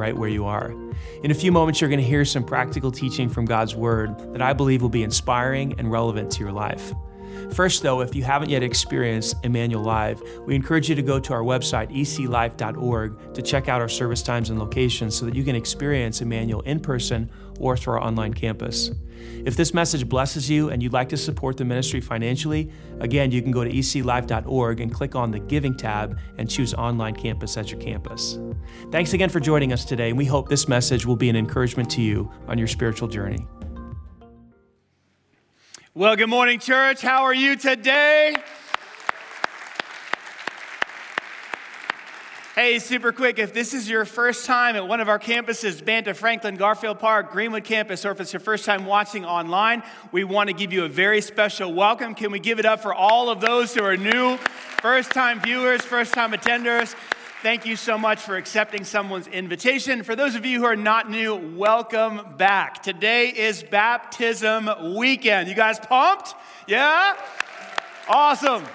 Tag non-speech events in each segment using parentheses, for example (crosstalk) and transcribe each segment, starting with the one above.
right where you are. In a few moments, you're going to hear some practical teaching from God's Word that I believe will be inspiring and relevant to your life. First, though, if you haven't yet experienced Emmanuel Live, we encourage you to go to our website, eclife.org, to check out our service times and locations so that you can experience Emmanuel in person or through our online campus. If this message blesses you and you'd like to support the ministry financially, again, you can go to eclife.org and click on the Giving tab and choose Online Campus at your campus. Thanks again for joining us today, and we hope this message will be an encouragement to you on your spiritual journey. Well, good morning, church. How are you today? Hey, super quick, if this is your first time at one of our campuses, Banta, Franklin, Garfield Park, Greenwood campus, or if it's your first time watching online, we want to give you a very special welcome. Can we give it up for all of those who are new, first time viewers, first time attenders? Thank you so much for accepting someone's invitation. For those of you who are not new, welcome back. Today is baptism weekend. You guys pumped? Yeah? Awesome.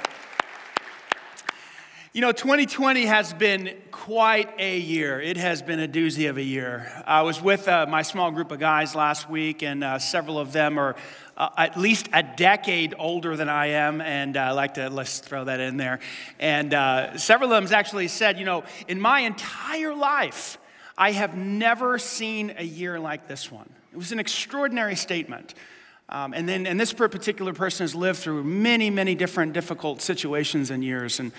You know, 2020 has been quite a year. It has been a doozy of a year. I was with uh, my small group of guys last week, and uh, several of them are uh, at least a decade older than I am, and uh, I like to let's throw that in there. And uh, several of them actually said, you know, in my entire life, I have never seen a year like this one. It was an extraordinary statement. Um, and then, and this particular person has lived through many, many different difficult situations and years, and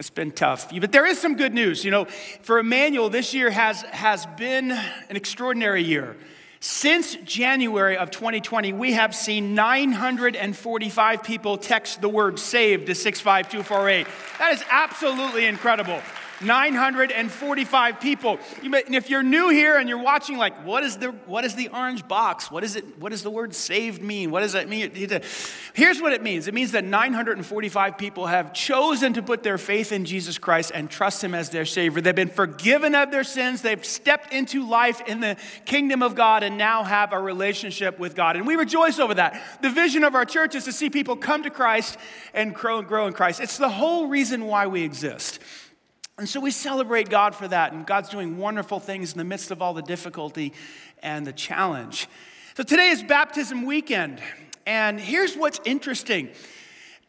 it's been tough. But there is some good news. You know, for Emmanuel, this year has, has been an extraordinary year. Since January of 2020, we have seen 945 people text the word saved to 65248. That is absolutely incredible. 945 people. and if you're new here and you're watching, like, what is the what is the orange box? What is it? What does the word saved mean? What does that mean? Here's what it means. It means that 945 people have chosen to put their faith in Jesus Christ and trust Him as their Savior. They've been forgiven of their sins. They've stepped into life in the kingdom of God and now have a relationship with God. And we rejoice over that. The vision of our church is to see people come to Christ and grow and grow in Christ. It's the whole reason why we exist. And so we celebrate God for that, and God's doing wonderful things in the midst of all the difficulty and the challenge. So today is baptism weekend, and here's what's interesting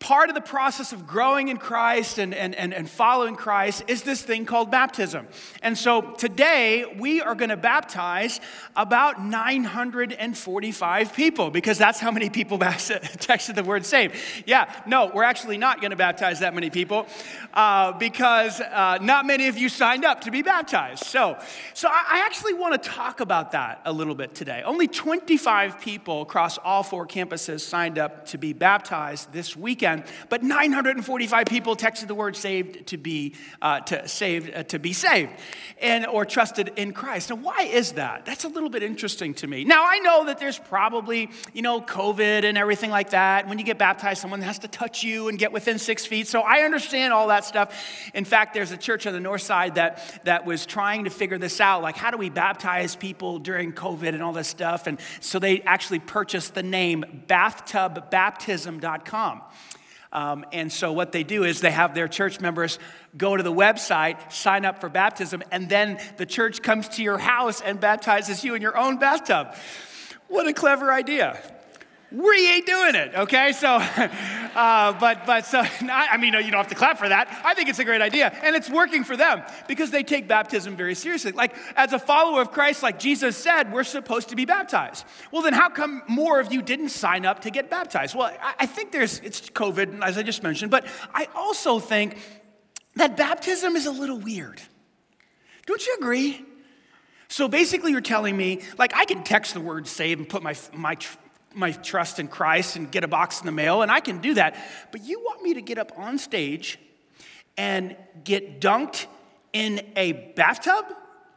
part of the process of growing in Christ and, and, and, and following Christ is this thing called baptism. And so today we are going to baptize about 945 people because that's how many people (laughs) texted the word saved. Yeah, no, we're actually not going to baptize that many people uh, because uh, not many of you signed up to be baptized. So, so I actually want to talk about that a little bit today. Only 25 people across all four campuses signed up to be baptized this weekend weekend, but 945 people texted the word saved to be uh, to saved uh, to be saved, and or trusted in Christ. Now, why is that? That's a little bit interesting to me. Now, I know that there's probably you know COVID and everything like that. When you get baptized, someone has to touch you and get within six feet. So I understand all that stuff. In fact, there's a church on the north side that that was trying to figure this out, like how do we baptize people during COVID and all this stuff, and so they actually purchased the name bathtubBaptism.com. Um, and so what they do is they have their church members go to the website, sign up for baptism, and then the church comes to your house and baptizes you in your own bathtub. What a clever idea we ain't doing it, okay? So, (laughs) uh, but, but, so, (laughs) I mean, you don't have to clap for that. I think it's a great idea, and it's working for them because they take baptism very seriously. Like, as a follower of Christ, like Jesus said, we're supposed to be baptized. Well, then how come more of you didn't sign up to get baptized? Well, I, I think there's, it's COVID, as I just mentioned, but I also think that baptism is a little weird. Don't you agree? So basically, you're telling me, like, I can text the word save and put my, my my trust in Christ and get a box in the mail, and I can do that. But you want me to get up on stage and get dunked in a bathtub?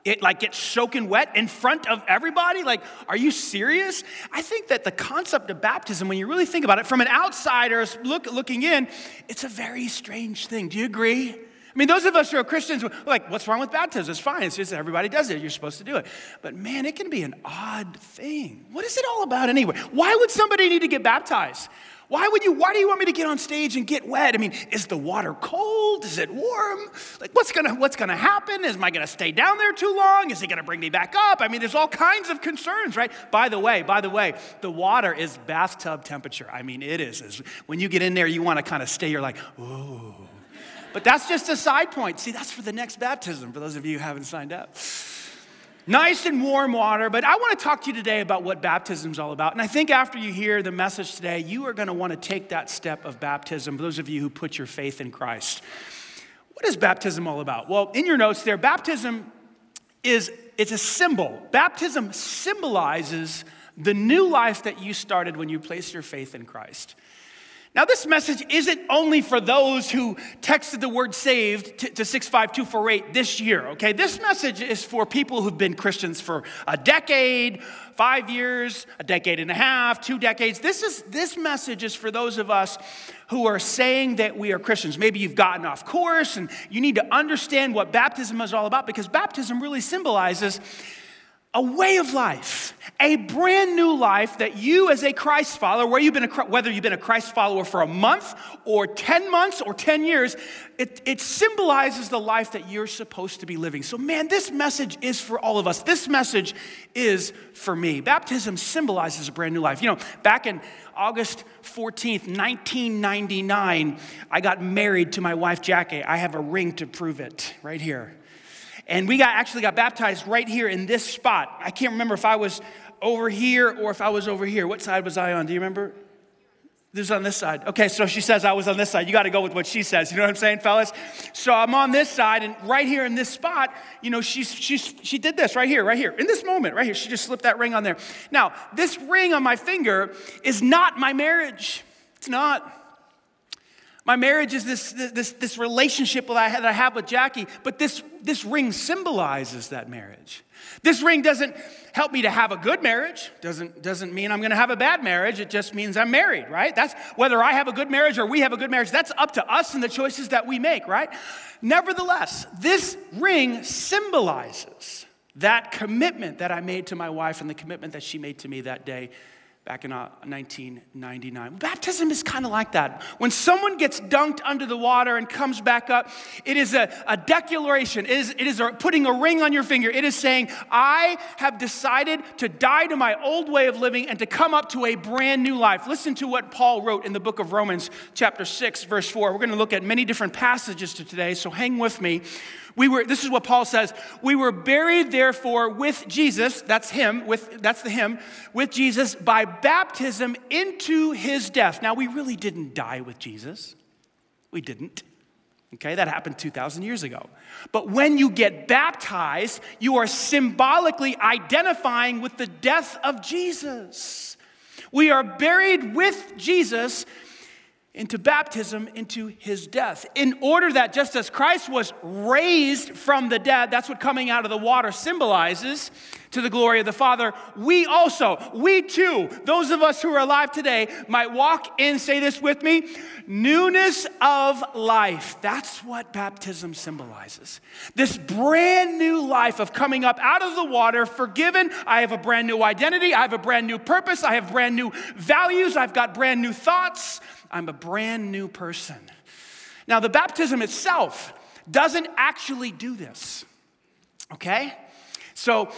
It like gets soaking wet in front of everybody? Like, are you serious? I think that the concept of baptism, when you really think about it, from an outsider look, looking in, it's a very strange thing. Do you agree? I mean, those of us who are Christians, like, what's wrong with baptism? It's fine. It's just everybody does it. You're supposed to do it. But man, it can be an odd thing. What is it all about anyway? Why would somebody need to get baptized? Why would you, why do you want me to get on stage and get wet? I mean, is the water cold? Is it warm? Like, what's gonna, what's gonna happen? Is, am I gonna stay down there too long? Is he gonna bring me back up? I mean, there's all kinds of concerns, right? By the way, by the way, the water is bathtub temperature. I mean, it is. when you get in there, you wanna kind of stay, you're like, ooh. But that's just a side point. See, that's for the next baptism, for those of you who haven't signed up nice and warm water. But I want to talk to you today about what baptism is all about. And I think after you hear the message today, you are going to want to take that step of baptism, for those of you who put your faith in Christ. What is baptism all about? Well, in your notes there, baptism is it's a symbol. Baptism symbolizes the new life that you started when you placed your faith in Christ. Now, this message isn't only for those who texted the word saved to, to 65248 this year, okay? This message is for people who've been Christians for a decade, five years, a decade and a half, two decades. This, is, this message is for those of us who are saying that we are Christians. Maybe you've gotten off course and you need to understand what baptism is all about because baptism really symbolizes a way of life, a brand new life that you, as a Christ follower, where you've been a, whether you've been a Christ follower for a month or 10 months or 10 years, it, it symbolizes the life that you're supposed to be living. So, man, this message is for all of us. This message is for me. Baptism symbolizes a brand new life. You know, back in August 14th, 1999, I got married to my wife, Jackie. I have a ring to prove it right here. And we got actually got baptized right here in this spot. I can't remember if I was over here or if I was over here. What side was I on? Do you remember? This is on this side. Okay, so she says I was on this side. You got to go with what she says. You know what I'm saying, fellas? So I'm on this side, and right here in this spot, you know, she's, she's, she did this right here, right here, in this moment, right here. She just slipped that ring on there. Now, this ring on my finger is not my marriage. It's not. My marriage is this, this, this relationship that I, that I have with Jackie, but this, this ring symbolizes that marriage. This ring doesn't help me to have a good marriage, doesn't, doesn't mean I'm gonna have a bad marriage, it just means I'm married, right? That's whether I have a good marriage or we have a good marriage, that's up to us and the choices that we make, right? Nevertheless, this ring symbolizes that commitment that I made to my wife and the commitment that she made to me that day back in 1999. Uh, Baptism is kind of like that. When someone gets dunked under the water and comes back up, it is a, a declaration. It is, it is a, putting a ring on your finger. It is saying, I have decided to die to my old way of living and to come up to a brand new life. Listen to what Paul wrote in the book of Romans, chapter 6, verse 4. We're going to look at many different passages to today, so hang with me. We were, this is what Paul says, we were buried therefore with Jesus, that's him, with, that's the him, with Jesus by baptism into his death. Now, we really didn't die with Jesus. We didn't. Okay, that happened 2,000 years ago. But when you get baptized, you are symbolically identifying with the death of Jesus. We are buried with Jesus into baptism, into his death, in order that just as Christ was raised from the dead, that's what coming out of the water symbolizes to the glory of the Father, we also, we too, those of us who are alive today, might walk in, say this with me, newness of life. That's what baptism symbolizes. This brand new life of coming up out of the water, forgiven. I have a brand new identity, I have a brand new purpose, I have brand new values, I've got brand new thoughts. I'm a brand new person. Now, the baptism itself doesn't actually do this, okay? So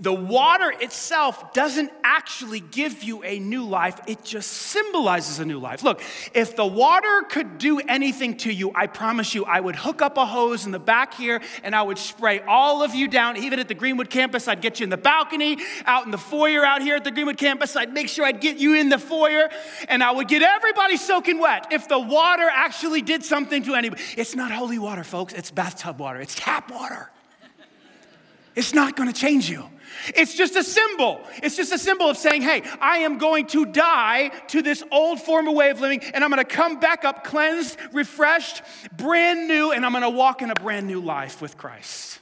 the water itself doesn't actually give you a new life, it just symbolizes a new life. Look, if the water could do anything to you, I promise you, I would hook up a hose in the back here and I would spray all of you down. Even at the Greenwood campus, I'd get you in the balcony, out in the foyer out here at the Greenwood campus. I'd make sure I'd get you in the foyer and I would get everybody soaking wet. If the water actually did something to anybody, it's not holy water, folks, it's bathtub water, it's tap water. It's not gonna change you. It's just a symbol. It's just a symbol of saying, hey, I am going to die to this old form of way of living, and I'm gonna come back up cleansed, refreshed, brand new, and I'm gonna walk in a brand new life with Christ.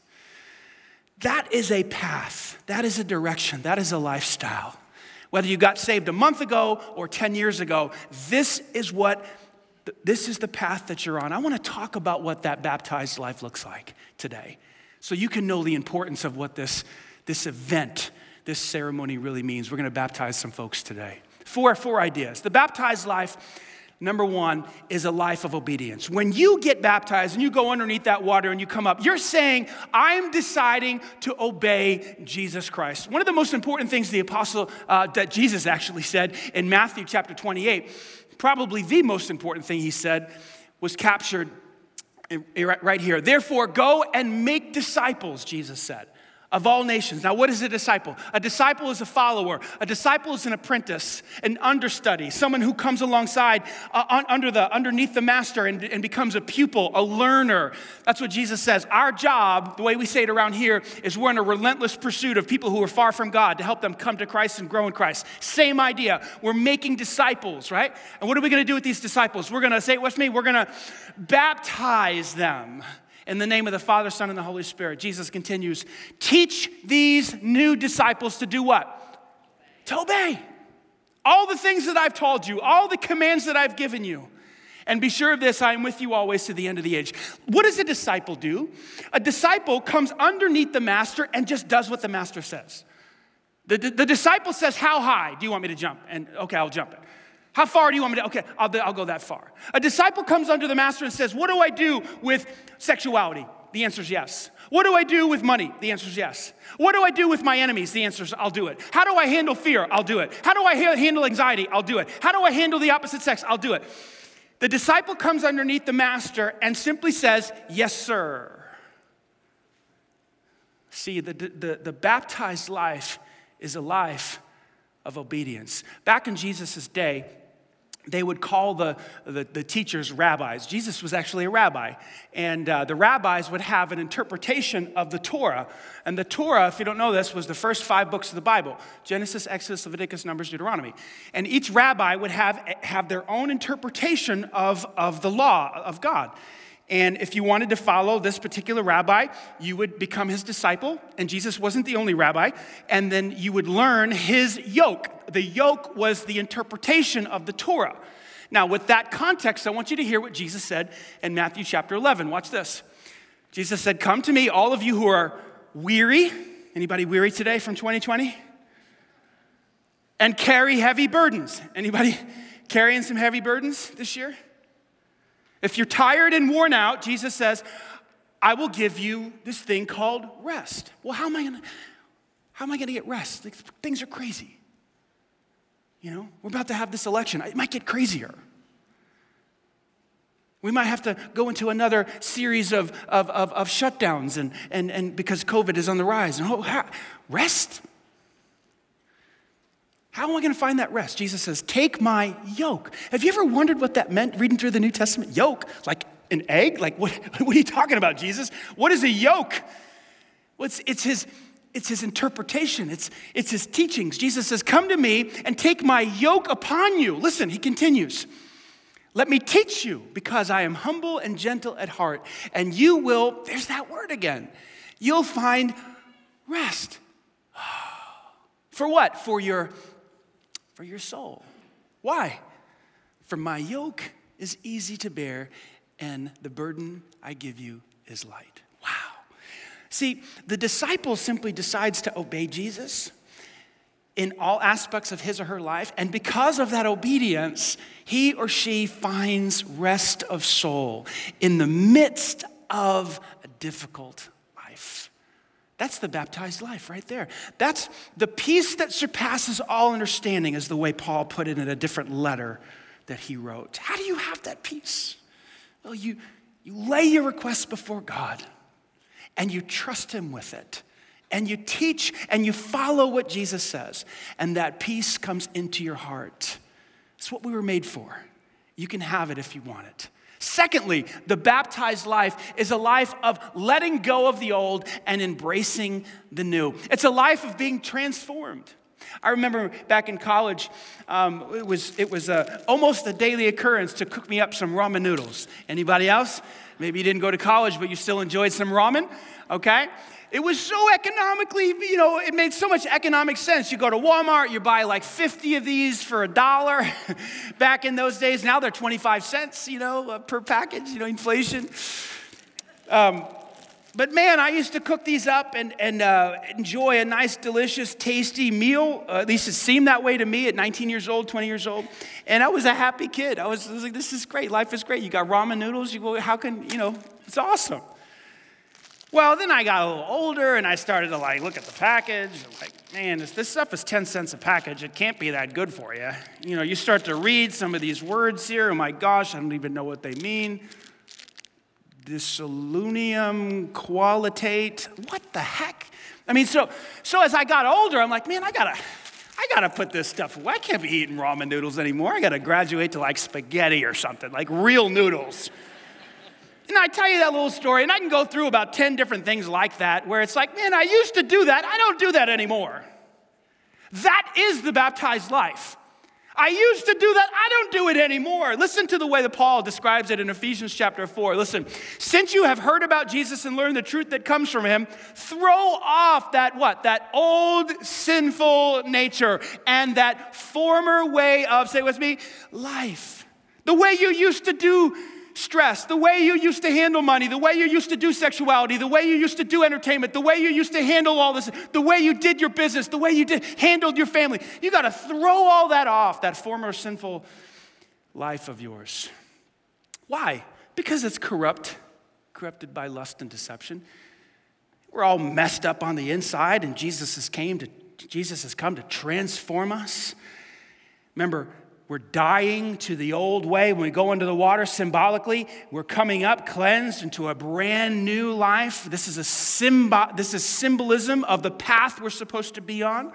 That is a path, that is a direction, that is a lifestyle. Whether you got saved a month ago or 10 years ago, this is what this is the path that you're on. I want to talk about what that baptized life looks like today so you can know the importance of what this, this event, this ceremony really means. We're going to baptize some folks today. Four, four ideas. The baptized life Number one is a life of obedience. When you get baptized and you go underneath that water and you come up, you're saying, I'm deciding to obey Jesus Christ. One of the most important things the apostle, uh, that Jesus actually said in Matthew chapter 28, probably the most important thing he said, was captured right here. Therefore, go and make disciples, Jesus said of all nations. Now, what is a disciple? A disciple is a follower. A disciple is an apprentice, an understudy, someone who comes alongside uh, under the, underneath the master and, and becomes a pupil, a learner. That's what Jesus says. Our job, the way we say it around here, is we're in a relentless pursuit of people who are far from God to help them come to Christ and grow in Christ. Same idea. We're making disciples, right? And what are we going to do with these disciples? We're going to say it with me. We're going to baptize them in the name of the Father, Son, and the Holy Spirit. Jesus continues, teach these new disciples to do what? To obey. All the things that I've told you, all the commands that I've given you. And be sure of this, I am with you always to the end of the age. What does a disciple do? A disciple comes underneath the master and just does what the master says. The, the, the disciple says, How high do you want me to jump? And okay, I'll jump it. How far do you want me to? Okay, I'll, I'll go that far. A disciple comes under the master and says, What do I do with sexuality? The answer is yes. What do I do with money? The answer is yes. What do I do with my enemies? The answer is I'll do it. How do I handle fear? I'll do it. How do I ha- handle anxiety? I'll do it. How do I handle the opposite sex? I'll do it. The disciple comes underneath the master and simply says, Yes, sir. See, the, the, the baptized life is a life of obedience. Back in Jesus' day, they would call the, the, the, teachers rabbis. Jesus was actually a rabbi. And uh, the rabbis would have an interpretation of the Torah. And the Torah, if you don't know this, was the first five books of the Bible Genesis, Exodus, Leviticus, Numbers, Deuteronomy. And each rabbi would have, have their own interpretation of, of the law of God. And if you wanted to follow this particular rabbi, you would become his disciple. And Jesus wasn't the only rabbi. And then you would learn his yoke. The yoke was the interpretation of the Torah. Now, with that context, I want you to hear what Jesus said in Matthew chapter 11. Watch this. Jesus said, Come to me, all of you who are weary. Anybody weary today from 2020? And carry heavy burdens. Anybody (laughs) carrying some heavy burdens this year? If you're tired and worn out, Jesus says, I will give you this thing called rest. Well, how am I gonna, how am I gonna get rest? Things are crazy. You know, we're about to have this election. It might get crazier. We might have to go into another series of, of, of, of shutdowns and, and, and because COVID is on the rise. And oh, how, rest? How am I going to find that rest? Jesus says, Take my yoke. Have you ever wondered what that meant reading through the New Testament? Yoke? Like an egg? Like, what, (laughs) what are you talking about, Jesus? What is a yoke? It's, his, it's his interpretation, it's, it's his teachings. Jesus says, Come to me and take my yoke upon you. Listen, he continues. Let me teach you because I am humble and gentle at heart, and you will, there's that word again, you'll find rest. (sighs) For what? For your for your soul. Why? For my yoke is easy to bear, and the burden I give you is light. Wow. See, the disciple simply decides to obey Jesus in all aspects of his or her life, and because of that obedience, he or she finds rest of soul in the midst of a difficult that's the baptized life right there. That's the peace that surpasses all understanding, is the way Paul put it in a different letter that he wrote. How do you have that peace? Well, you, you lay your requests before God and you trust Him with it. And you teach and you follow what Jesus says, and that peace comes into your heart. It's what we were made for. You can have it if you want it. Secondly, the baptized life is a life of letting go of the old and embracing the new. It's a life of being transformed. I remember back in college, um, it was, it was a, almost a daily occurrence to cook me up some ramen noodles. Anybody else? Maybe you didn't go to college, but you still enjoyed some ramen, okay? It was so economically, you know, it made so much economic sense. You go to Walmart, you buy like 50 of these for a dollar. (laughs) Back in those days, now they're 25 cents, you know, uh, per package, you know, inflation. Um, but man, I used to cook these up and, and uh, enjoy a nice, delicious, tasty meal. Uh, at least it seemed that way to me at 19 years old, 20 years old. And I was a happy kid. I was, I was like, this is great. Life is great. You got ramen noodles. You go, how can, you know, it's awesome. Well, then I got a little older and I started to like look at the package. Like, man, this, this stuff is 10 cents a package. It can't be that good for you. You know, you start to read some of these words here. Oh my gosh, I don't even know what they mean. Disolunium qualitate. What the heck? I mean, so so as I got older, I'm like, man, I gotta, I gotta put this stuff away. I can't be eating ramen noodles anymore. I gotta graduate to like spaghetti or something, like real noodles. And I tell you that little story, and I can go through about 10 different things like that where it's like, man, I used to do that. I don't do that anymore. That is the baptized life. I used to do that. I don't do it anymore. Listen to the way that Paul describes it in Ephesians chapter 4. Listen, since you have heard about Jesus and learned the truth that comes from him, throw off that what? That old sinful nature and that former way of, say with me, life. The way you used to do stress, the way you used to handle money, the way you used to do sexuality, the way you used to do entertainment, the way you used to handle all this, the way you did your business, the way you did, handled your family. You got to throw all that off, that former sinful life of yours. Why? Because it's corrupt, corrupted by lust and deception. We're all messed up on the inside, and Jesus has came to Jesus has come to transform us. Remember, we're dying to the old way. When we go into the water symbolically, we're coming up cleansed into a brand new life. This is a symbol, this is symbolism of the path we're supposed to be on.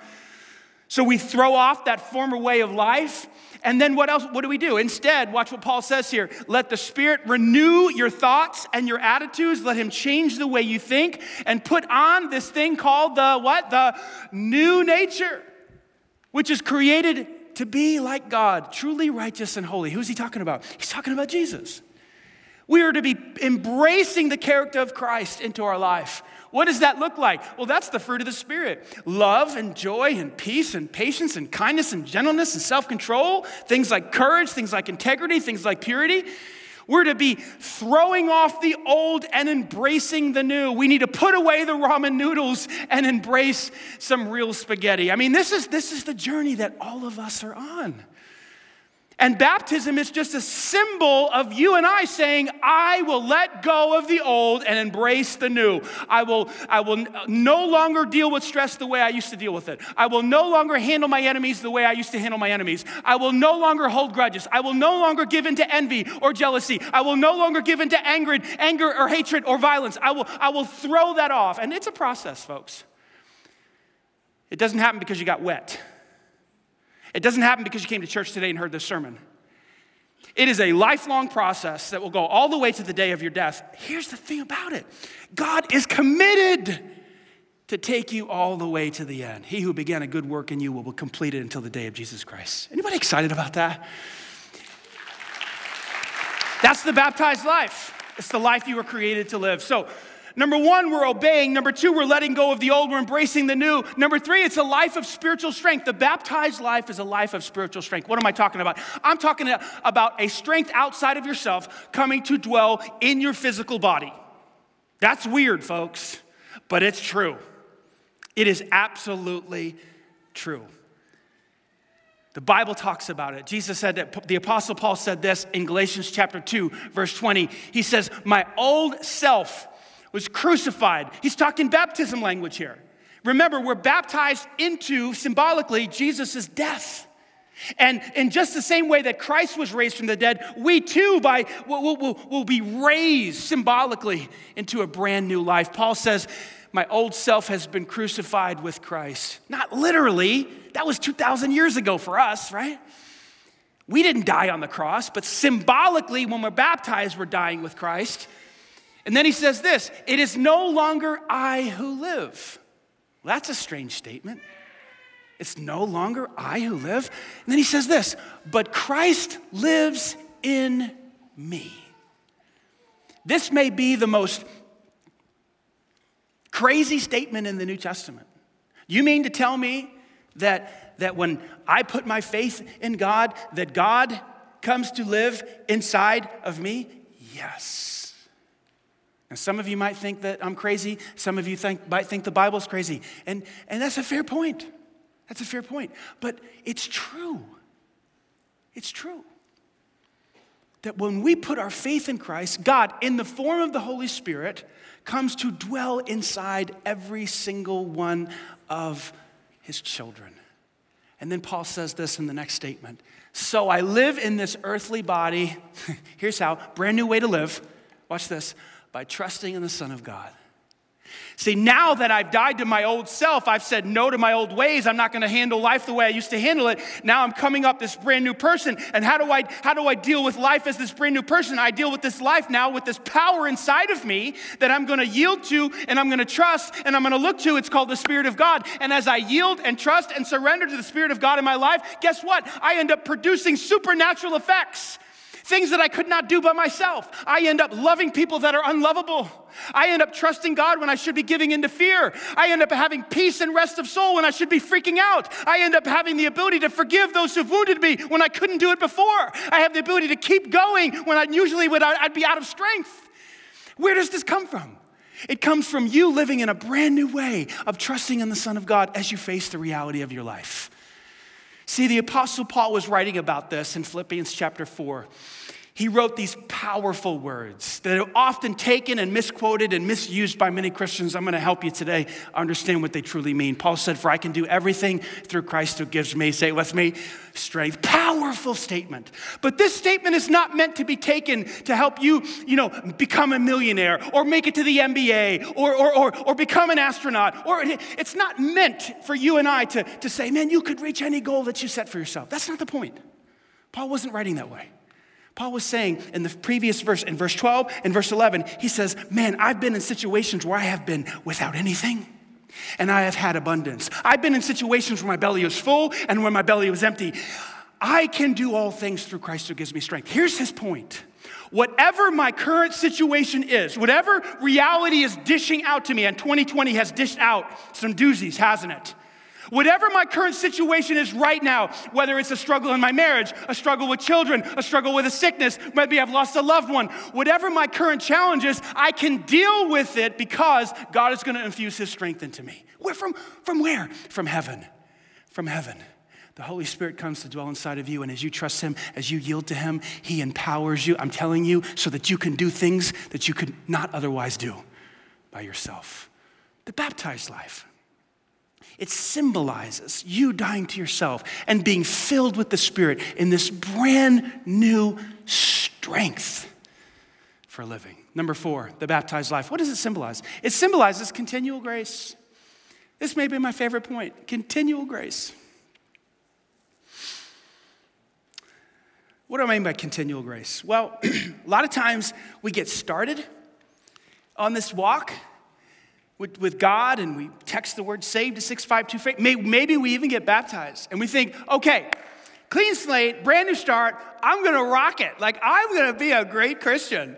So we throw off that former way of life. And then what else? What do we do? Instead, watch what Paul says here. Let the Spirit renew your thoughts and your attitudes. Let Him change the way you think and put on this thing called the what? The new nature, which is created to be like God, truly righteous and holy. Who's he talking about? He's talking about Jesus. We are to be embracing the character of Christ into our life. What does that look like? Well, that's the fruit of the Spirit love and joy and peace and patience and kindness and gentleness and self control, things like courage, things like integrity, things like purity. We're to be throwing off the old and embracing the new. We need to put away the ramen noodles and embrace some real spaghetti. I mean, this is, this is the journey that all of us are on. And baptism is just a symbol of you and I saying, I will let go of the old and embrace the new. I will, I will no longer deal with stress the way I used to deal with it. I will no longer handle my enemies the way I used to handle my enemies. I will no longer hold grudges. I will no longer give in to envy or jealousy. I will no longer give in to anger, anger or hatred or violence. I will, I will throw that off. And it's a process, folks. It doesn't happen because you got wet. It doesn't happen because you came to church today and heard this sermon. It is a lifelong process that will go all the way to the day of your death. Here's the thing about it God is committed to take you all the way to the end. He who began a good work in you will complete it until the day of Jesus Christ. Anybody excited about that? That's the baptized life. It's the life you were created to live. So, Number one, we're obeying. Number two, we're letting go of the old, we're embracing the new. Number three, it's a life of spiritual strength. The baptized life is a life of spiritual strength. What am I talking about? I'm talking about a strength outside of yourself coming to dwell in your physical body. That's weird, folks, but it's true. It is absolutely true. The Bible talks about it. Jesus said that the Apostle Paul said this in Galatians chapter 2, verse 20. He says, My old self was crucified. He's talking baptism language here. Remember, we're baptized into symbolically Jesus' death. And in just the same way that Christ was raised from the dead, we too by, will, will, will be raised symbolically into a brand new life. Paul says, My old self has been crucified with Christ. Not literally, that was 2,000 years ago for us, right? We didn't die on the cross, but symbolically, when we're baptized, we're dying with Christ. And then he says this it is no longer I who live. Well, that's a strange statement. It's no longer I who live. And then he says this, but Christ lives in me. This may be the most Crazy statement in the New Testament. You mean to tell me that, that when I put my faith in God, that God comes to live inside of me? Yes. Now, some of you might think that I'm crazy. Some of you think, might think the Bible's crazy. And, and that's a fair point. That's a fair point. But it's true. It's true. That when we put our faith in Christ, God, in the form of the Holy Spirit, comes to dwell inside every single one of his children. And then Paul says this in the next statement So I live in this earthly body. (laughs) Here's how brand new way to live. Watch this by trusting in the Son of God. See, now that I've died to my old self, I've said no to my old ways. I'm not going to handle life the way I used to handle it. Now I'm coming up this brand new person. And how do I how do I deal with life as this brand new person? I deal with this life now with this power inside of me that I'm going to yield to and I'm going to trust and I'm going to look to. It's called the Spirit of God. And as I yield and trust and surrender to the Spirit of God in my life, guess what? I end up producing supernatural effects things that I could not do by myself. I end up loving people that are unlovable. I end up trusting God when I should be giving into fear. I end up having peace and rest of soul when I should be freaking out. I end up having the ability to forgive those who've wounded me when I couldn't do it before. I have the ability to keep going when I usually would I'd be out of strength. Where does this come from? It comes from you living in a brand new way of trusting in the Son of God as you face the reality of your life. See, the Apostle Paul was writing about this in Philippians chapter 4 he wrote these powerful words that are often taken and misquoted and misused by many Christians. I'm going to help you today understand what they truly mean. Paul said, For I can do everything through Christ who gives me, say with me, strength. Powerful statement. But this statement is not meant to be taken to help you, you know, become a millionaire or make it to the NBA or, or, or, or become an astronaut. Or it's not meant for you and I to, to say, man, you could reach any goal that you set for yourself. That's not the point. Paul wasn't writing that way. Paul was saying in the previous verse, in verse 12 and verse 11, he says, Man, I've been in situations where I have been without anything and I have had abundance. I've been in situations where my belly was full and where my belly was empty. I can do all things through Christ who gives me strength. Here's his point. Whatever my current situation is, whatever reality is dishing out to me, and 2020 has dished out some doozies, hasn't it? Whatever my current situation is right now, whether it's a struggle in my marriage, a struggle with children, a struggle with a sickness, maybe I've lost a loved one, whatever my current challenge is, I can deal with it because God is going to infuse His strength into me. Where from? From where? From heaven. From heaven. The Holy Spirit comes to dwell inside of you, and as you trust Him, as you yield to Him, He empowers you. I'm telling you, so that you can do things that you could not otherwise do by yourself. The baptized life. It symbolizes you dying to yourself and being filled with the Spirit in this brand new strength for living. Number four, the baptized life. What does it symbolize? It symbolizes continual grace. This may be my favorite point continual grace. What do I mean by continual grace? Well, (clears throat) a lot of times we get started on this walk with, with God and we text the word saved to 652. Maybe we even get baptized and we think, okay, clean slate, brand new start, I'm gonna rock it. Like, I'm gonna be a great Christian.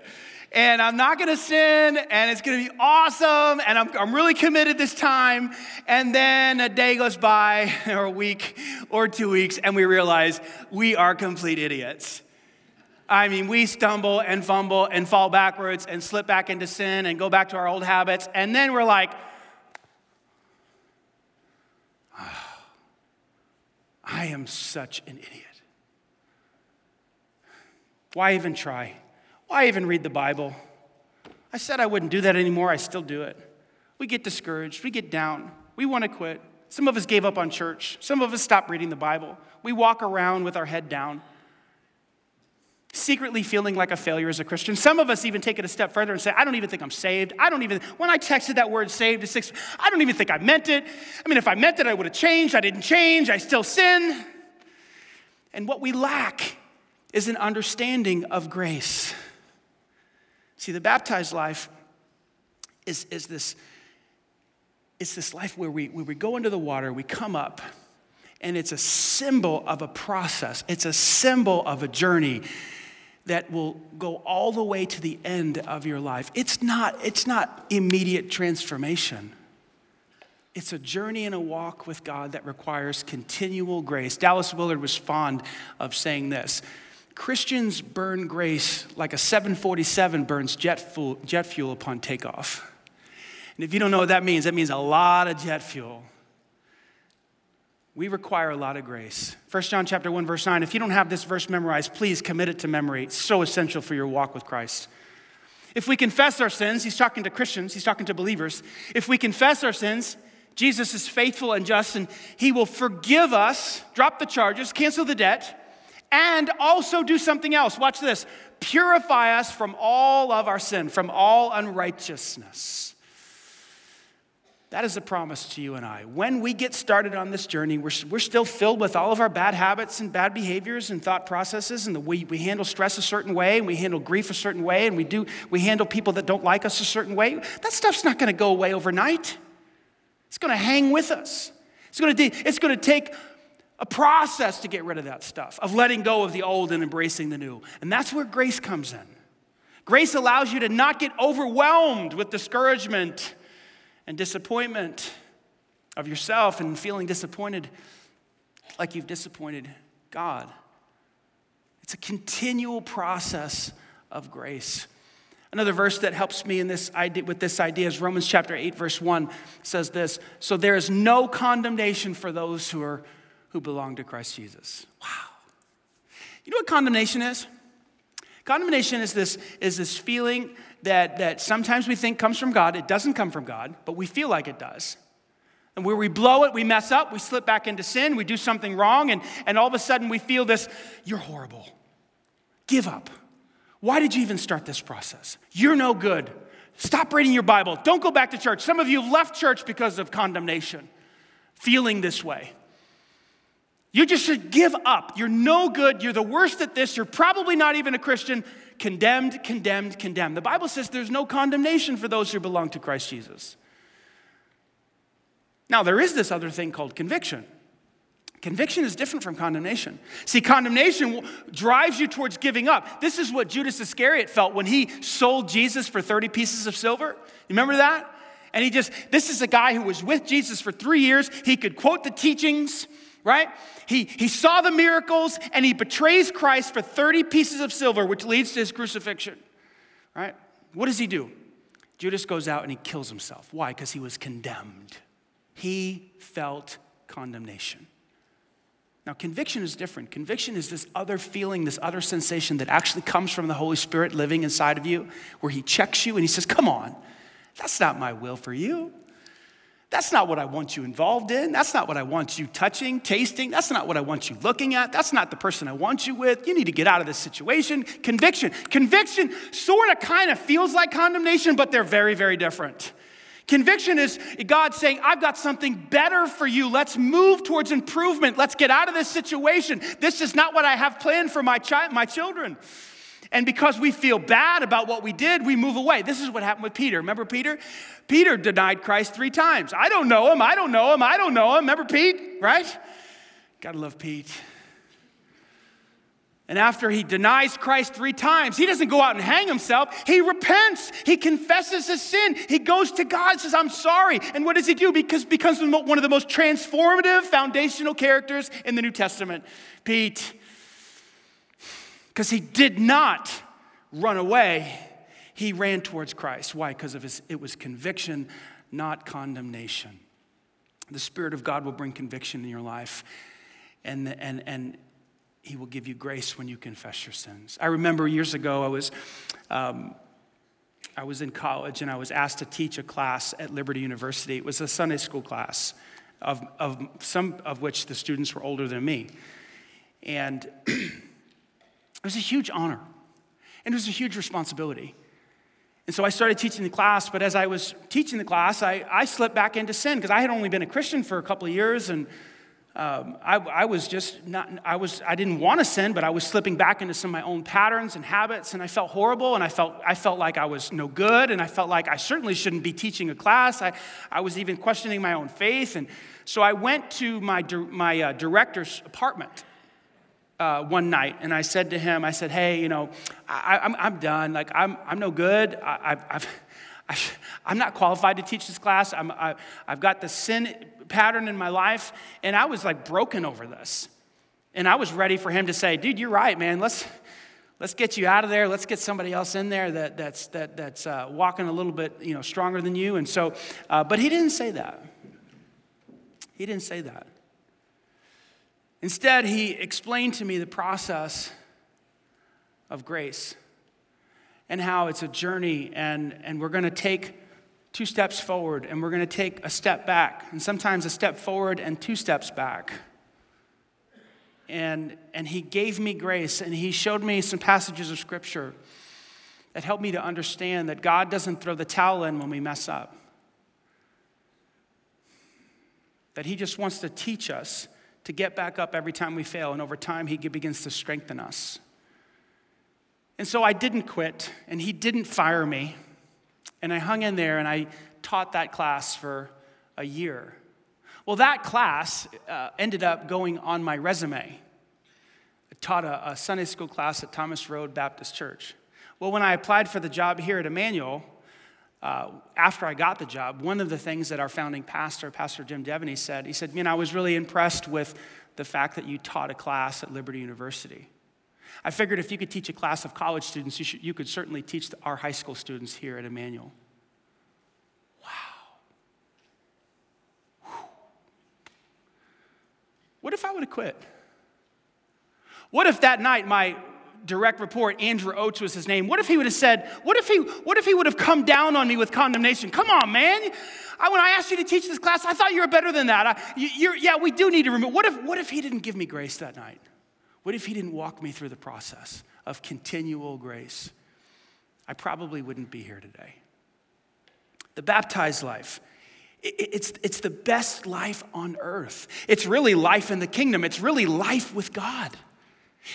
And I'm not gonna sin, and it's gonna be awesome, and I'm, I'm really committed this time. And then a day goes by, (laughs) or a week, or two weeks, and we realize we are complete idiots. I mean, we stumble and fumble and fall backwards and slip back into sin and go back to our old habits. And then we're like, oh, I am such an idiot. Why even try? Why even read the Bible? I said I wouldn't do that anymore. I still do it. We get discouraged. We get down. We want to quit. Some of us gave up on church. Some of us stopped reading the Bible. We walk around with our head down secretly feeling like a failure as a Christian. Some of us even take it a step further and say, I don't even think I'm saved. I don't even, when I texted that word saved to six, I don't even think I meant it. I mean, if I meant it, I would have changed. I didn't change. I still sin. And what we lack is an understanding of grace. See, the baptized life is, is this, it's this life where we, where we go into the water, we come up, and it's a symbol of a process, it's a symbol of a journey that will go all the way to the end of your life. It's not, it's not immediate transformation. It's a journey and a walk with God that requires continual grace. Dallas Willard was fond of saying this Christians burn grace like a 747 burns jet fuel, jet fuel upon takeoff. And if you don't know what that means, that means a lot of jet fuel. We require a lot of grace. 1 John chapter 1 verse 9. If you don't have this verse memorized, please commit it to memory. It's so essential for your walk with Christ. If we confess our sins, he's talking to Christians, he's talking to believers. If we confess our sins, Jesus is faithful and just, and He will forgive us, drop the charges, cancel the debt, and also do something else. Watch this purify us from all of our sin, from all unrighteousness. That is a promise to you and I. When we get started on this journey, we're, we're still filled with all of our bad habits and bad behaviors and thought processes, and the, we, we handle stress a certain way, and we handle grief a certain way, and we, do, we handle people that don't like us a certain way. That stuff's not going to go away overnight. It's going to hang with us. It's going to, it's going to take a process to get rid of that stuff, of letting go of the old and embracing the new. And that's where grace comes in. Grace allows you to not get overwhelmed with discouragement and disappointment of yourself and feeling disappointed like you've disappointed God. It's a continual process of grace. Another verse that helps me in this idea, with this idea is Romans chapter 8, verse 1 says this So there is no condemnation for those who, are, who belong to Christ Jesus. Wow. You know what condemnation is? Condemnation is this, is this feeling that, that sometimes we think comes from God. It doesn't come from God, but we feel like it does. And where we blow it, we mess up, we slip back into sin, we do something wrong, and, and all of a sudden we feel this you're horrible. Give up. Why did you even start this process? You're no good. Stop reading your Bible. Don't go back to church. Some of you have left church because of condemnation, feeling this way. You just should give up. You're no good. You're the worst at this. You're probably not even a Christian. Condemned, condemned, condemned. The Bible says there's no condemnation for those who belong to Christ Jesus. Now, there is this other thing called conviction. Conviction is different from condemnation. See, condemnation drives you towards giving up. This is what Judas Iscariot felt when he sold Jesus for 30 pieces of silver. You remember that? And he just, this is a guy who was with Jesus for three years. He could quote the teachings, right? He, he saw the miracles and he betrays Christ for 30 pieces of silver, which leads to his crucifixion, right? What does he do? Judas goes out and he kills himself. Why? Because he was condemned. He felt condemnation. Now, conviction is different. Conviction is this other feeling, this other sensation that actually comes from the Holy Spirit living inside of you, where He checks you and He says, Come on, that's not my will for you. That's not what I want you involved in. That's not what I want you touching, tasting. That's not what I want you looking at. That's not the person I want you with. You need to get out of this situation. Conviction. Conviction sort of kind of feels like condemnation, but they're very, very different. Conviction is God saying, I've got something better for you. Let's move towards improvement. Let's get out of this situation. This is not what I have planned for my, chi- my children. And because we feel bad about what we did, we move away. This is what happened with Peter. Remember Peter? Peter denied Christ three times. I don't know him. I don't know him. I don't know him. Remember Pete? Right? Gotta love Pete. And after he denies Christ three times, he doesn't go out and hang himself. He repents. He confesses his sin. He goes to God, says, I'm sorry. And what does he do? Because becomes one of the most transformative, foundational characters in the New Testament. Pete. Because he did not run away, he ran towards Christ. Why? Because of his, it was conviction, not condemnation. The Spirit of God will bring conviction in your life. And, and, and he will give you grace when you confess your sins. I remember years ago, I was, um, I was in college and I was asked to teach a class at Liberty University. It was a Sunday school class, of, of some of which the students were older than me. And (clears throat) it was a huge honor, and it was a huge responsibility. And so I started teaching the class, but as I was teaching the class, I, I slipped back into sin because I had only been a Christian for a couple of years and um, I, I, was just not, I, was, I didn't want to sin, but I was slipping back into some of my own patterns and habits, and I felt horrible, and I felt, I felt like I was no good, and I felt like I certainly shouldn't be teaching a class. I, I was even questioning my own faith, and so I went to my, my uh, director's apartment, uh, one night and I said to him, I said, hey, you know, I, am I'm, I'm done. Like, I'm, I'm no good. I, I've, (laughs) I've I, am not qualified to teach this class. I'm, I, I've got the sin pattern in my life, and I was like broken over this. And I was ready for him to say, dude, you're right, man. Let's, let's get you out of there. Let's get somebody else in there that, that's, that, that's uh, walking a little bit you know, stronger than you. And so, uh, but he didn't say that. He didn't say that. Instead, he explained to me the process of grace and how it's a journey, and, and we're going to take two steps forward and we're going to take a step back, and sometimes a step forward and two steps back. And, and he gave me grace, and he showed me some passages of scripture that helped me to understand that God doesn't throw the towel in when we mess up, that he just wants to teach us to get back up every time we fail, and over time, he begins to strengthen us. And so I didn't quit, and he didn't fire me. And I hung in there and I taught that class for a year. Well, that class uh, ended up going on my resume. I taught a, a Sunday school class at Thomas Road Baptist Church. Well, when I applied for the job here at Emmanuel, uh, after I got the job, one of the things that our founding pastor, Pastor Jim Devaney, said, he said, Man, I was really impressed with the fact that you taught a class at Liberty University. I figured if you could teach a class of college students, you, should, you could certainly teach our high school students here at Emmanuel. Wow. Whew. What if I would have quit? What if that night my direct report, Andrew Oates was his name, what if he would have said, what if he, what if he would have come down on me with condemnation? Come on, man. I, when I asked you to teach this class, I thought you were better than that. I, you, yeah, we do need to remove. What if, what if he didn't give me grace that night? What if he didn't walk me through the process of continual grace? I probably wouldn't be here today. The baptized life. It's, it's the best life on earth. It's really life in the kingdom. It's really life with God.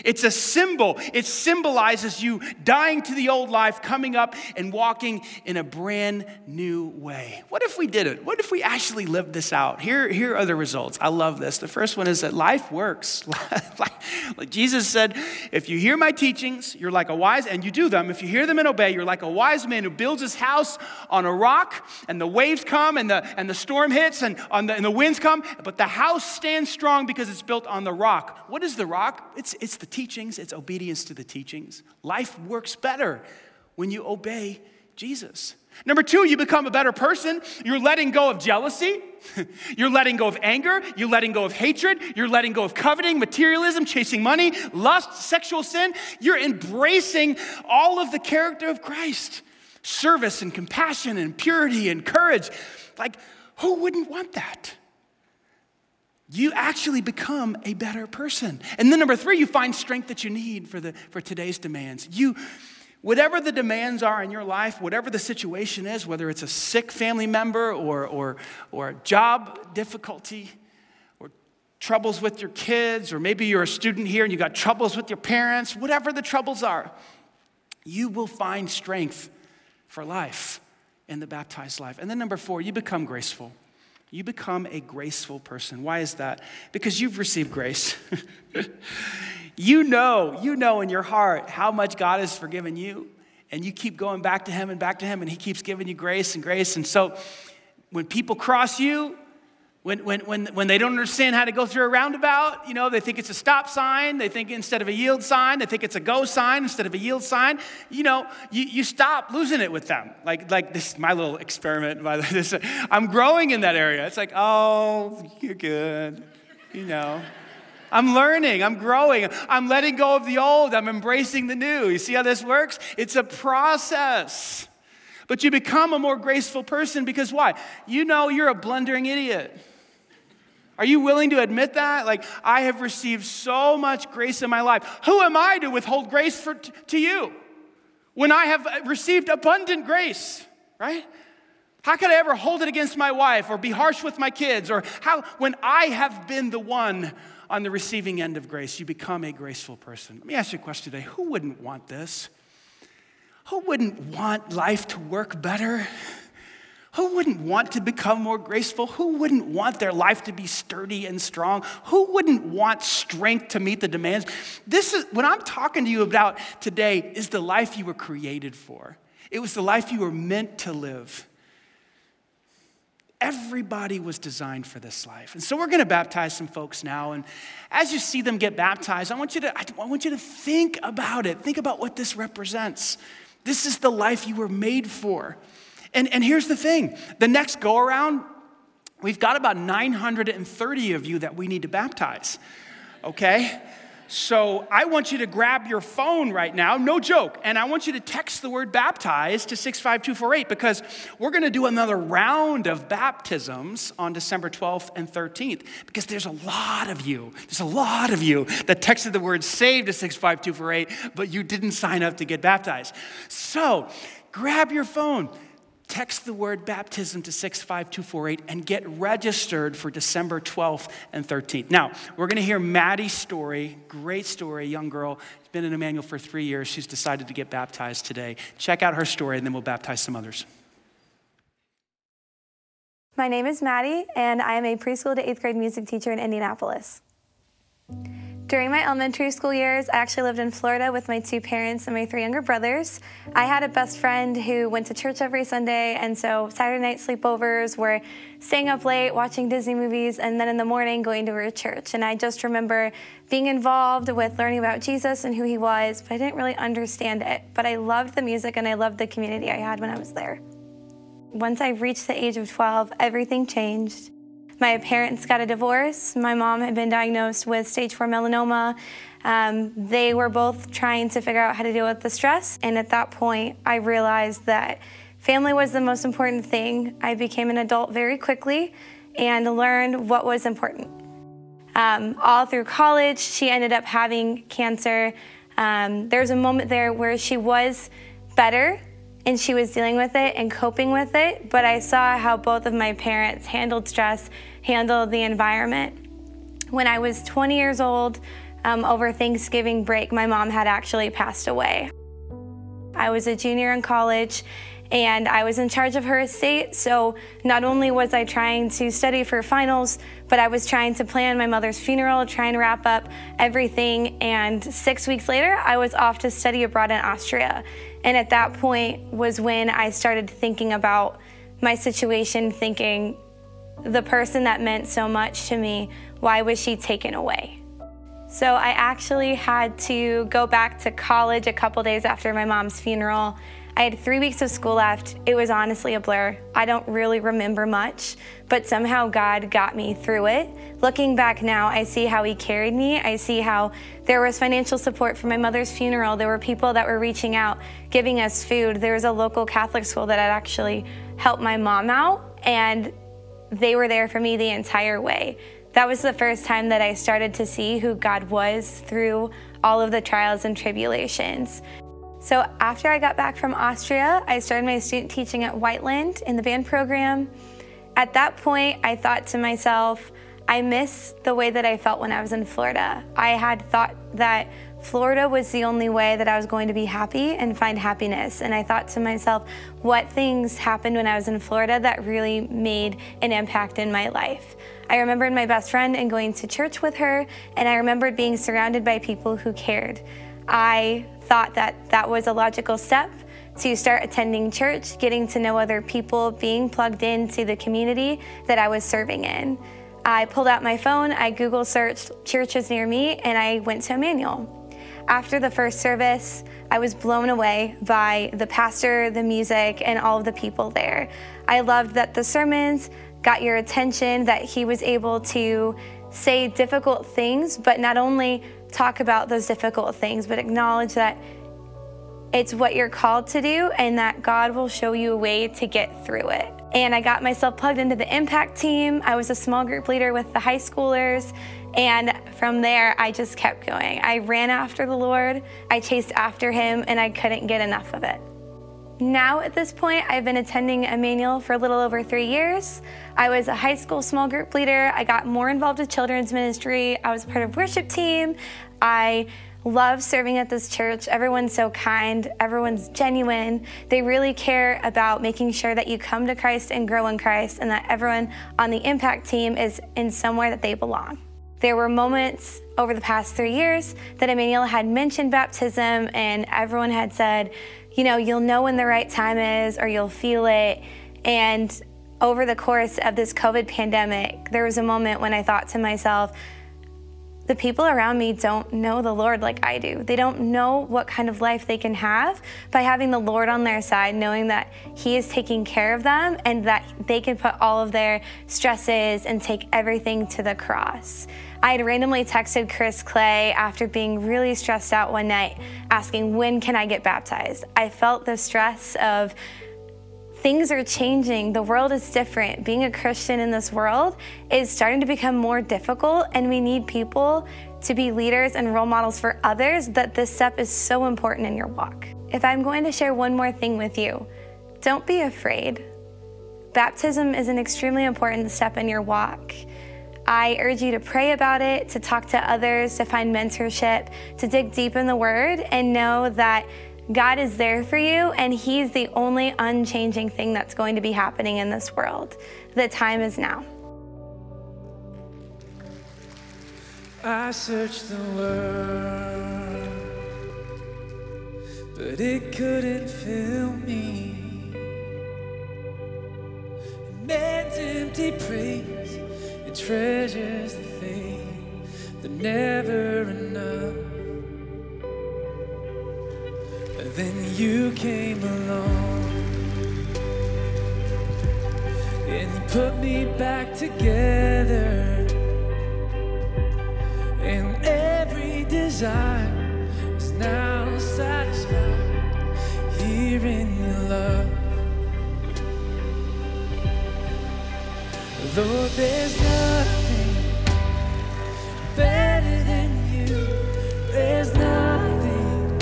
It's a symbol. It symbolizes you dying to the old life, coming up and walking in a brand new way. What if we did it? What if we actually lived this out? Here, here are the results. I love this. The first one is that life works. (laughs) like Jesus said, if you hear my teachings, you're like a wise, and you do them. If you hear them and obey, you're like a wise man who builds his house on a rock, and the waves come, and the, and the storm hits, and, on the, and the winds come, but the house stands strong because it's built on the rock. What is the rock? It's, it's the teachings, it's obedience to the teachings. Life works better when you obey Jesus. Number two, you become a better person. You're letting go of jealousy. (laughs) You're letting go of anger. You're letting go of hatred. You're letting go of coveting, materialism, chasing money, lust, sexual sin. You're embracing all of the character of Christ service and compassion and purity and courage. Like, who wouldn't want that? You actually become a better person. And then number three, you find strength that you need for, the, for today's demands. You, whatever the demands are in your life, whatever the situation is, whether it's a sick family member or, or, or a job difficulty, or troubles with your kids, or maybe you're a student here and you got troubles with your parents, whatever the troubles are, you will find strength for life in the baptized life. And then number four, you become graceful you become a graceful person. Why is that? Because you've received grace. (laughs) you know, you know in your heart how much God has forgiven you, and you keep going back to Him and back to Him, and He keeps giving you grace and grace. And so when people cross you, when, when, when, when they don't understand how to go through a roundabout, you know, they think it's a stop sign. They think instead of a yield sign, they think it's a go sign instead of a yield sign. You know, you, you stop losing it with them. Like, like this is my little experiment. (laughs) I'm growing in that area. It's like, oh, you're good. You know. I'm learning, I'm growing, I'm letting go of the old, I'm embracing the new. You see how this works? It's a process. But you become a more graceful person because why? You know you're a blundering idiot. Are you willing to admit that? Like, I have received so much grace in my life. Who am I to withhold grace for, to you when I have received abundant grace, right? How could I ever hold it against my wife or be harsh with my kids? Or how, when I have been the one on the receiving end of grace, you become a graceful person. Let me ask you a question today. Who wouldn't want this? Who wouldn't want life to work better? Who wouldn't want to become more graceful? Who wouldn't want their life to be sturdy and strong? Who wouldn't want strength to meet the demands? This is what I'm talking to you about today is the life you were created for. It was the life you were meant to live. Everybody was designed for this life. And so we're going to baptize some folks now. And as you see them get baptized, I want you to, I want you to think about it. Think about what this represents. This is the life you were made for. And, and here's the thing the next go around, we've got about 930 of you that we need to baptize, okay? So I want you to grab your phone right now, no joke, and I want you to text the word baptize to 65248 because we're going to do another round of baptisms on December 12th and 13th because there's a lot of you, there's a lot of you that texted the word saved to 65248, but you didn't sign up to get baptized. So grab your phone text the word baptism to 65248 and get registered for December 12th and 13th. Now, we're going to hear Maddie's story. Great story, young girl. She's been in Emmanuel for three years. She's decided to get baptized today. Check out her story, and then we'll baptize some others. My name is Maddie, and I am a preschool to eighth grade music teacher in Indianapolis. During my elementary school years, I actually lived in Florida with my two parents and my three younger brothers. I had a best friend who went to church every Sunday, and so Saturday night sleepovers were staying up late, watching Disney movies, and then in the morning going to her church. And I just remember being involved with learning about Jesus and who he was, but I didn't really understand it. But I loved the music and I loved the community I had when I was there. Once I reached the age of 12, everything changed. My parents got a divorce. My mom had been diagnosed with stage four melanoma. Um, they were both trying to figure out how to deal with the stress. And at that point, I realized that family was the most important thing. I became an adult very quickly and learned what was important. Um, all through college, she ended up having cancer. Um, there was a moment there where she was better and she was dealing with it and coping with it, but I saw how both of my parents handled stress, handled the environment. When I was 20 years old, um, over Thanksgiving break, my mom had actually passed away. I was a junior in college and I was in charge of her estate. So not only was I trying to study for finals, but I was trying to plan my mother's funeral, try and wrap up everything. And six weeks later, I was off to study abroad in Austria. And at that point was when I started thinking about my situation, thinking, the person that meant so much to me, why was she taken away? So I actually had to go back to college a couple days after my mom's funeral. I had three weeks of school left. It was honestly a blur. I don't really remember much, but somehow God got me through it. Looking back now, I see how He carried me. I see how there was financial support for my mother's funeral. There were people that were reaching out, giving us food. There was a local Catholic school that had actually helped my mom out, and they were there for me the entire way. That was the first time that I started to see who God was through all of the trials and tribulations. So, after I got back from Austria, I started my student teaching at Whiteland in the band program. At that point, I thought to myself, I miss the way that I felt when I was in Florida. I had thought that Florida was the only way that I was going to be happy and find happiness. And I thought to myself, what things happened when I was in Florida that really made an impact in my life? I remembered my best friend and going to church with her, and I remembered being surrounded by people who cared. I thought that that was a logical step to start attending church, getting to know other people, being plugged into the community that I was serving in. I pulled out my phone, I Google searched churches near me, and I went to Emmanuel. After the first service, I was blown away by the pastor, the music, and all of the people there. I loved that the sermons got your attention, that he was able to say difficult things, but not only talk about those difficult things, but acknowledge that it's what you're called to do and that God will show you a way to get through it. And I got myself plugged into the impact team. I was a small group leader with the high schoolers. And from there, I just kept going. I ran after the Lord, I chased after Him, and I couldn't get enough of it. Now, at this point, I've been attending Emmanuel for a little over three years. I was a high school small group leader. I got more involved with children's ministry. I was part of worship team. I love serving at this church. Everyone's so kind, everyone's genuine. They really care about making sure that you come to Christ and grow in Christ, and that everyone on the impact team is in somewhere that they belong. There were moments over the past three years that Emmanuel had mentioned baptism, and everyone had said, you know, you'll know when the right time is or you'll feel it. And over the course of this COVID pandemic, there was a moment when I thought to myself, the people around me don't know the Lord like I do. They don't know what kind of life they can have by having the Lord on their side, knowing that He is taking care of them and that they can put all of their stresses and take everything to the cross. I had randomly texted Chris Clay after being really stressed out one night, asking, When can I get baptized? I felt the stress of things are changing. The world is different. Being a Christian in this world is starting to become more difficult, and we need people to be leaders and role models for others that this step is so important in your walk. If I'm going to share one more thing with you, don't be afraid. Baptism is an extremely important step in your walk. I urge you to pray about it, to talk to others, to find mentorship, to dig deep in the Word, and know that God is there for you, and He's the only unchanging thing that's going to be happening in this world. The time is now. I searched the world, but it couldn't fill me. man's empty praise and treasures the fade that never enough. Then you came along and you put me back together, and every desire is now satisfied here in your love. Lord, there's nothing better than you. There's nothing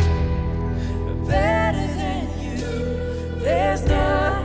better than you. There's nothing,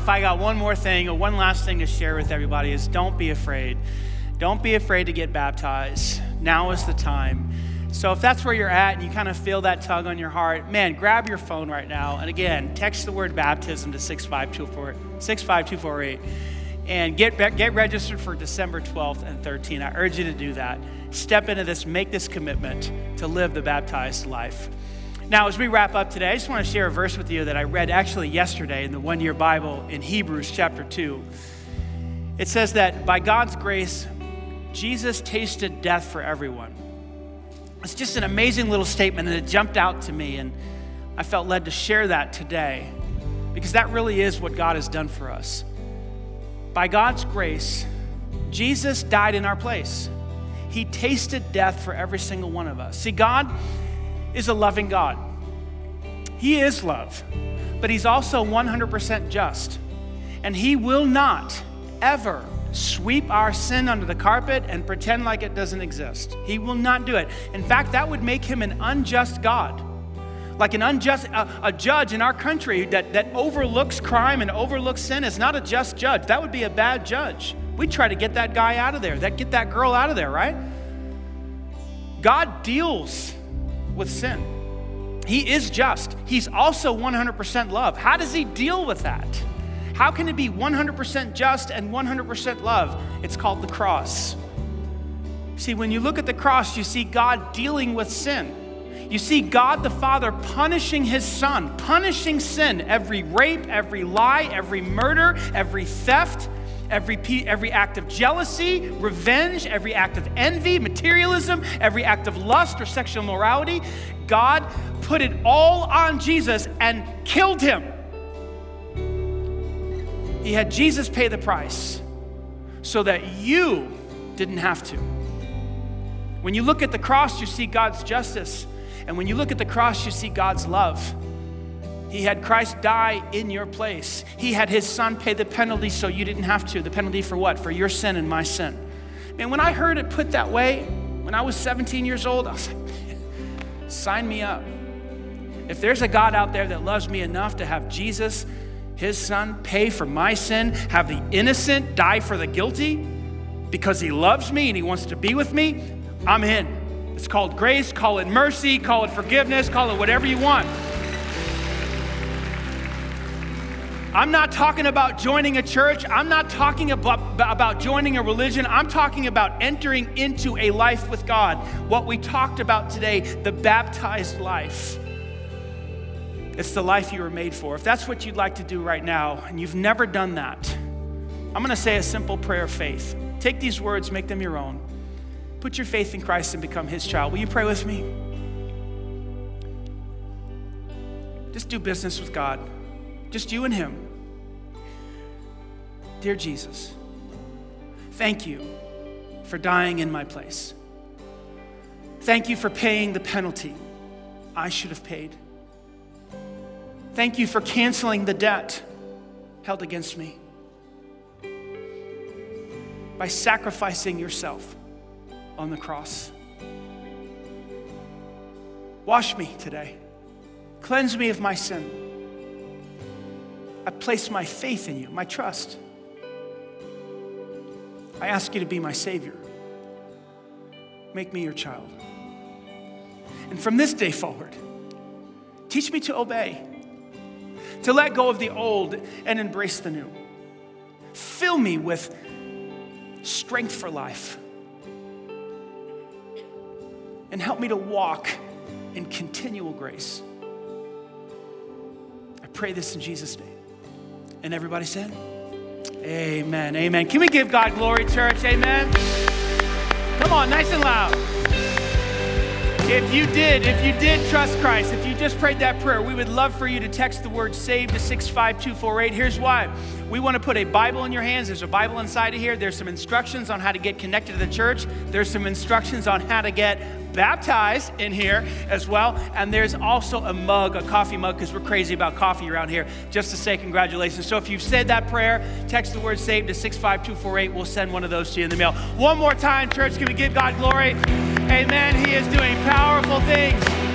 if I got one more thing or one last thing to share with everybody is don't be afraid. Don't be afraid to get baptized. Now is the time. So if that's where you're at and you kind of feel that tug on your heart, man, grab your phone right now. And again, text the word baptism to 65248 65248 and get, get registered for December 12th and 13th. I urge you to do that. Step into this, make this commitment to live the baptized life. Now, as we wrap up today, I just want to share a verse with you that I read actually yesterday in the one year Bible in Hebrews chapter 2. It says that by God's grace, Jesus tasted death for everyone. It's just an amazing little statement, and it jumped out to me, and I felt led to share that today because that really is what God has done for us. By God's grace, Jesus died in our place. He tasted death for every single one of us. See, God is a loving God. He is love, but He's also 100% just. And He will not ever sweep our sin under the carpet and pretend like it doesn't exist. He will not do it. In fact, that would make Him an unjust God like an unjust a, a, judge in our country that, that overlooks crime and overlooks sin is not a just judge that would be a bad judge we try to get that guy out of there that get that girl out of there right god deals with sin. He is just. He's also 100% love. How does he deal with that? How can it be 100% just and 100% love? It's called the cross. See when you look at the cross you see god dealing with sin. You see God the Father punishing his son, punishing sin, every rape, every lie, every murder, every theft, every, every act of jealousy, revenge, every act of envy, materialism, every act of lust or sexual morality. God put it all on Jesus and killed him. He had Jesus pay the price so that you didn't have to. When you look at the cross, you see God's justice. And when you look at the cross, you see God's love. He had Christ die in your place. He had his son pay the penalty so you didn't have to. The penalty for what? For your sin and my sin. And when I heard it put that way, when I was 17 years old, I was like, sign me up. If there's a God out there that loves me enough to have Jesus, his son, pay for my sin, have the innocent die for the guilty because he loves me and he wants to be with me, I'm in. It's called grace, call it mercy, call it forgiveness, call it whatever you want. I'm not talking about joining a church. I'm not talking about, about joining a religion. I'm talking about entering into a life with God. What we talked about today, the baptized life. It's the life you were made for. If that's what you'd like to do right now and you've never done that, I'm going to say a simple prayer of faith. Take these words, make them your own. Put your faith in Christ and become his child. Will you pray with me? Just do business with God, just you and him. Dear Jesus, thank you for dying in my place. Thank you for paying the penalty I should have paid. Thank you for canceling the debt held against me by sacrificing yourself on the cross. Wash me today. Cleanse me of my sin. I place my faith in you, my trust. I ask you to be my Savior. Make me your child. And from this day forward, teach me to obey, to let go of the old and embrace the new. Fill me with strength for life and help me to walk in continual grace. I pray this in Jesus' name. And everybody said, Amen. Amen. Can we give God glory, church? Amen. Come on, nice and loud. If you did, if you did trust Christ, if you just prayed that prayer, we would love for you to text the word SAVE to 65248. Here's why. We want to put a Bible in your hands. There's a Bible inside of here. There's some instructions on how to get connected to the church. There's some instructions on how to get baptized in here as well. And there's also a mug, a coffee mug, because we're crazy about coffee around here, just to say congratulations. So if you've said that prayer, text the word SAVE to 65248. We'll send one of those to you in the mail. One more time, church, can we give God glory? Amen. He is doing powerful things.